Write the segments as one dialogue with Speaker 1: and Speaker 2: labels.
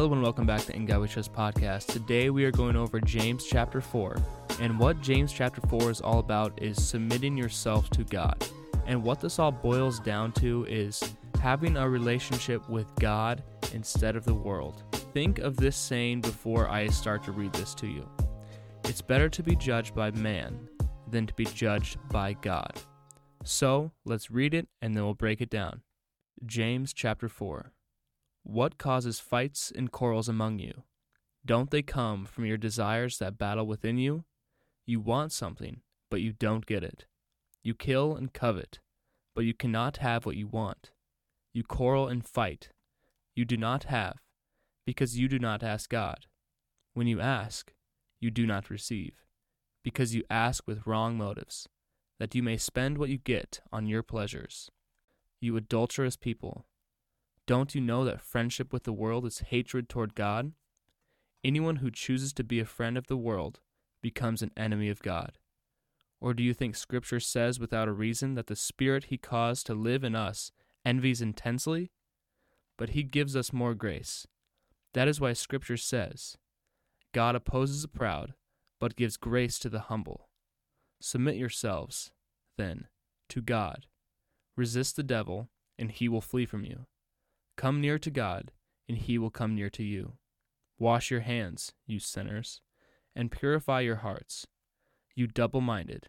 Speaker 1: Hello and welcome back to In God We Trust podcast. Today we are going over James chapter 4. And what James chapter 4 is all about is submitting yourself to God. And what this all boils down to is having a relationship with God instead of the world. Think of this saying before I start to read this to you. It's better to be judged by man than to be judged by God. So let's read it and then we'll break it down. James chapter 4. What causes fights and quarrels among you? Don't they come from your desires that battle within you? You want something, but you don't get it. You kill and covet, but you cannot have what you want. You quarrel and fight. You do not have, because you do not ask God. When you ask, you do not receive, because you ask with wrong motives, that you may spend what you get on your pleasures. You adulterous people, don't you know that friendship with the world is hatred toward God? Anyone who chooses to be a friend of the world becomes an enemy of God. Or do you think Scripture says without a reason that the Spirit He caused to live in us envies intensely? But He gives us more grace. That is why Scripture says, God opposes the proud, but gives grace to the humble. Submit yourselves, then, to God. Resist the devil, and he will flee from you. Come near to God, and he will come near to you. Wash your hands, you sinners, and purify your hearts, you double minded.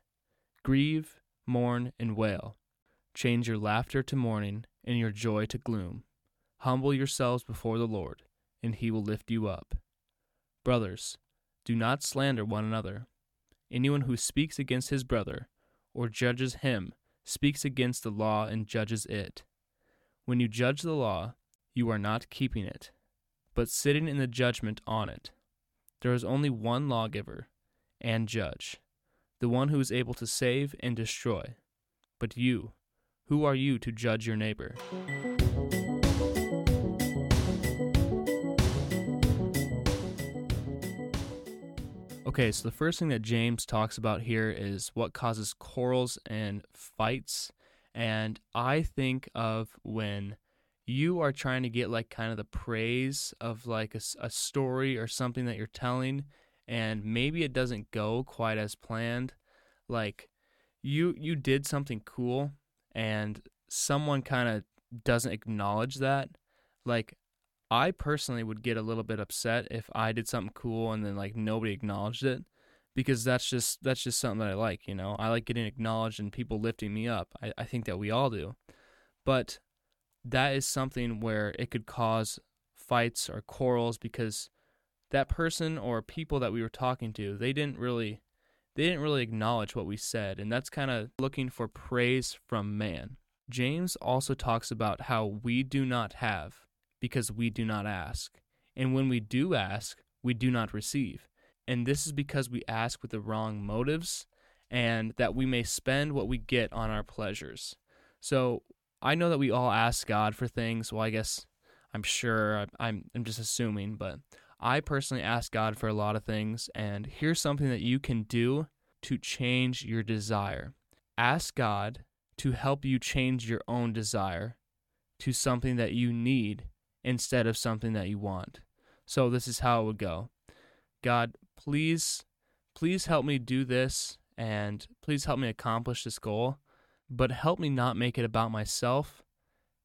Speaker 1: Grieve, mourn, and wail. Change your laughter to mourning, and your joy to gloom. Humble yourselves before the Lord, and he will lift you up. Brothers, do not slander one another. Anyone who speaks against his brother, or judges him, speaks against the law and judges it. When you judge the law, you are not keeping it, but sitting in the judgment on it. There is only one lawgiver and judge, the one who is able to save and destroy. But you, who are you to judge your neighbor? Okay, so the first thing that James talks about here is what causes quarrels and fights. And I think of when you are trying to get like kind of the praise of like a, a story or something that you're telling and maybe it doesn't go quite as planned. Like you you did something cool and someone kind of doesn't acknowledge that. Like i personally would get a little bit upset if i did something cool and then like nobody acknowledged it because that's just that's just something that i like you know? I like getting acknowledged and people lifting me up. I, I think that we all do. But that is something where it could cause fights or quarrels because that person or people that we were talking to they didn't really they didn't really acknowledge what we said and that's kind of looking for praise from man. James also talks about how we do not have because we do not ask and when we do ask we do not receive and this is because we ask with the wrong motives and that we may spend what we get on our pleasures. So I know that we all ask God for things. Well, I guess I'm sure I'm I'm just assuming, but I personally ask God for a lot of things, and here's something that you can do to change your desire. Ask God to help you change your own desire to something that you need instead of something that you want. So this is how it would go. God, please please help me do this and please help me accomplish this goal but help me not make it about myself.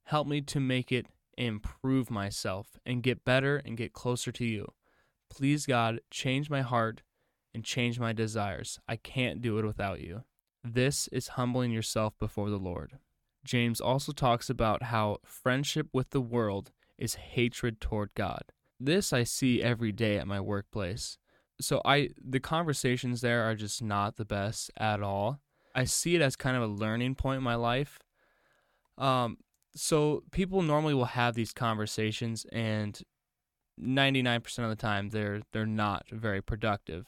Speaker 1: Help me to make it improve myself and get better and get closer to you. Please, God, change my heart and change my desires. I can't do it without you. This is humbling yourself before the Lord. James also talks about how friendship with the world is hatred toward God. This I see every day at my workplace. So I the conversations there are just not the best at all. I see it as kind of a learning point in my life. Um, so people normally will have these conversations, and 99% of the time they're they're not very productive.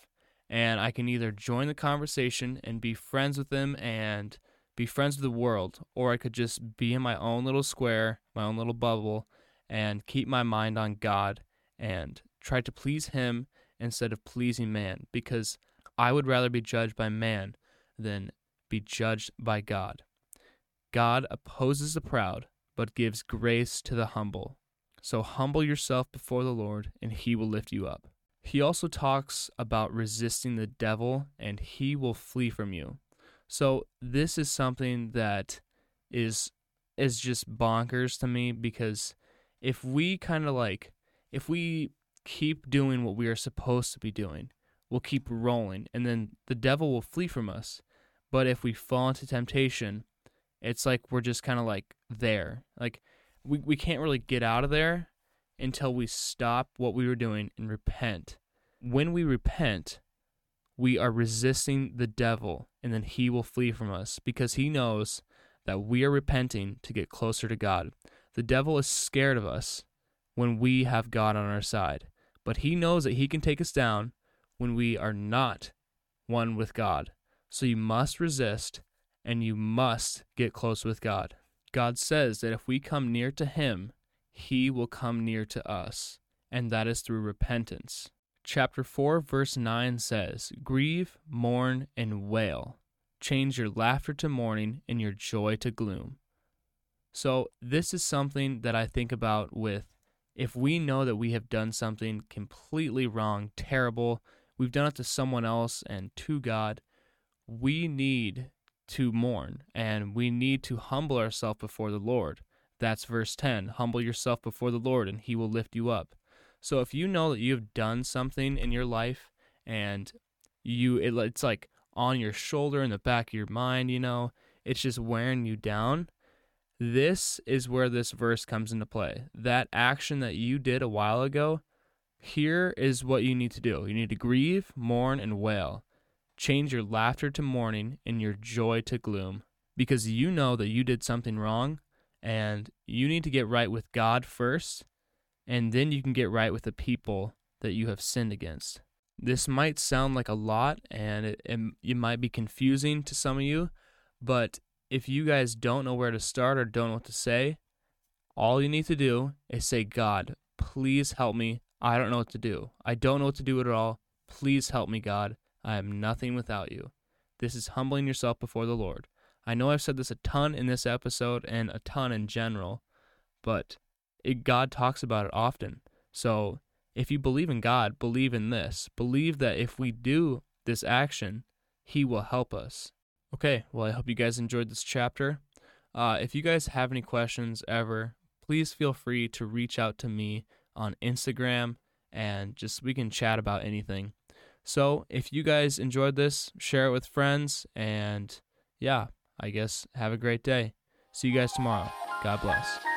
Speaker 1: And I can either join the conversation and be friends with them and be friends with the world, or I could just be in my own little square, my own little bubble, and keep my mind on God and try to please Him instead of pleasing man, because I would rather be judged by man than be judged by God. God opposes the proud, but gives grace to the humble. So humble yourself before the Lord, and he will lift you up. He also talks about resisting the devil, and he will flee from you. So this is something that is is just bonkers to me because if we kind of like if we keep doing what we are supposed to be doing, we'll keep rolling and then the devil will flee from us. But if we fall into temptation, it's like we're just kind of like there. Like we we can't really get out of there until we stop what we were doing and repent. When we repent, we are resisting the devil and then he will flee from us because he knows that we are repenting to get closer to God. The devil is scared of us when we have God on our side, but he knows that he can take us down when we are not one with God. So you must resist and you must get close with God. God says that if we come near to Him, He will come near to us, and that is through repentance. Chapter 4, verse 9 says, Grieve, mourn, and wail. Change your laughter to mourning and your joy to gloom. So, this is something that I think about with if we know that we have done something completely wrong, terrible, we've done it to someone else and to God, we need to mourn and we need to humble ourselves before the Lord. That's verse 10. Humble yourself before the Lord and he will lift you up. So if you know that you've done something in your life and you it, it's like on your shoulder in the back of your mind, you know, it's just wearing you down. This is where this verse comes into play. That action that you did a while ago, here is what you need to do. You need to grieve, mourn, and wail. Change your laughter to mourning and your joy to gloom because you know that you did something wrong and you need to get right with God first, and then you can get right with the people that you have sinned against. This might sound like a lot and it, it, it might be confusing to some of you, but if you guys don't know where to start or don't know what to say, all you need to do is say, God, please help me. I don't know what to do. I don't know what to do at all. Please help me, God. I am nothing without you. This is humbling yourself before the Lord. I know I've said this a ton in this episode and a ton in general, but it, God talks about it often. So if you believe in God, believe in this. Believe that if we do this action, He will help us. Okay, well, I hope you guys enjoyed this chapter. Uh, if you guys have any questions ever, please feel free to reach out to me on Instagram and just we can chat about anything. So if you guys enjoyed this, share it with friends. And yeah, I guess have a great day. See you guys tomorrow. God bless.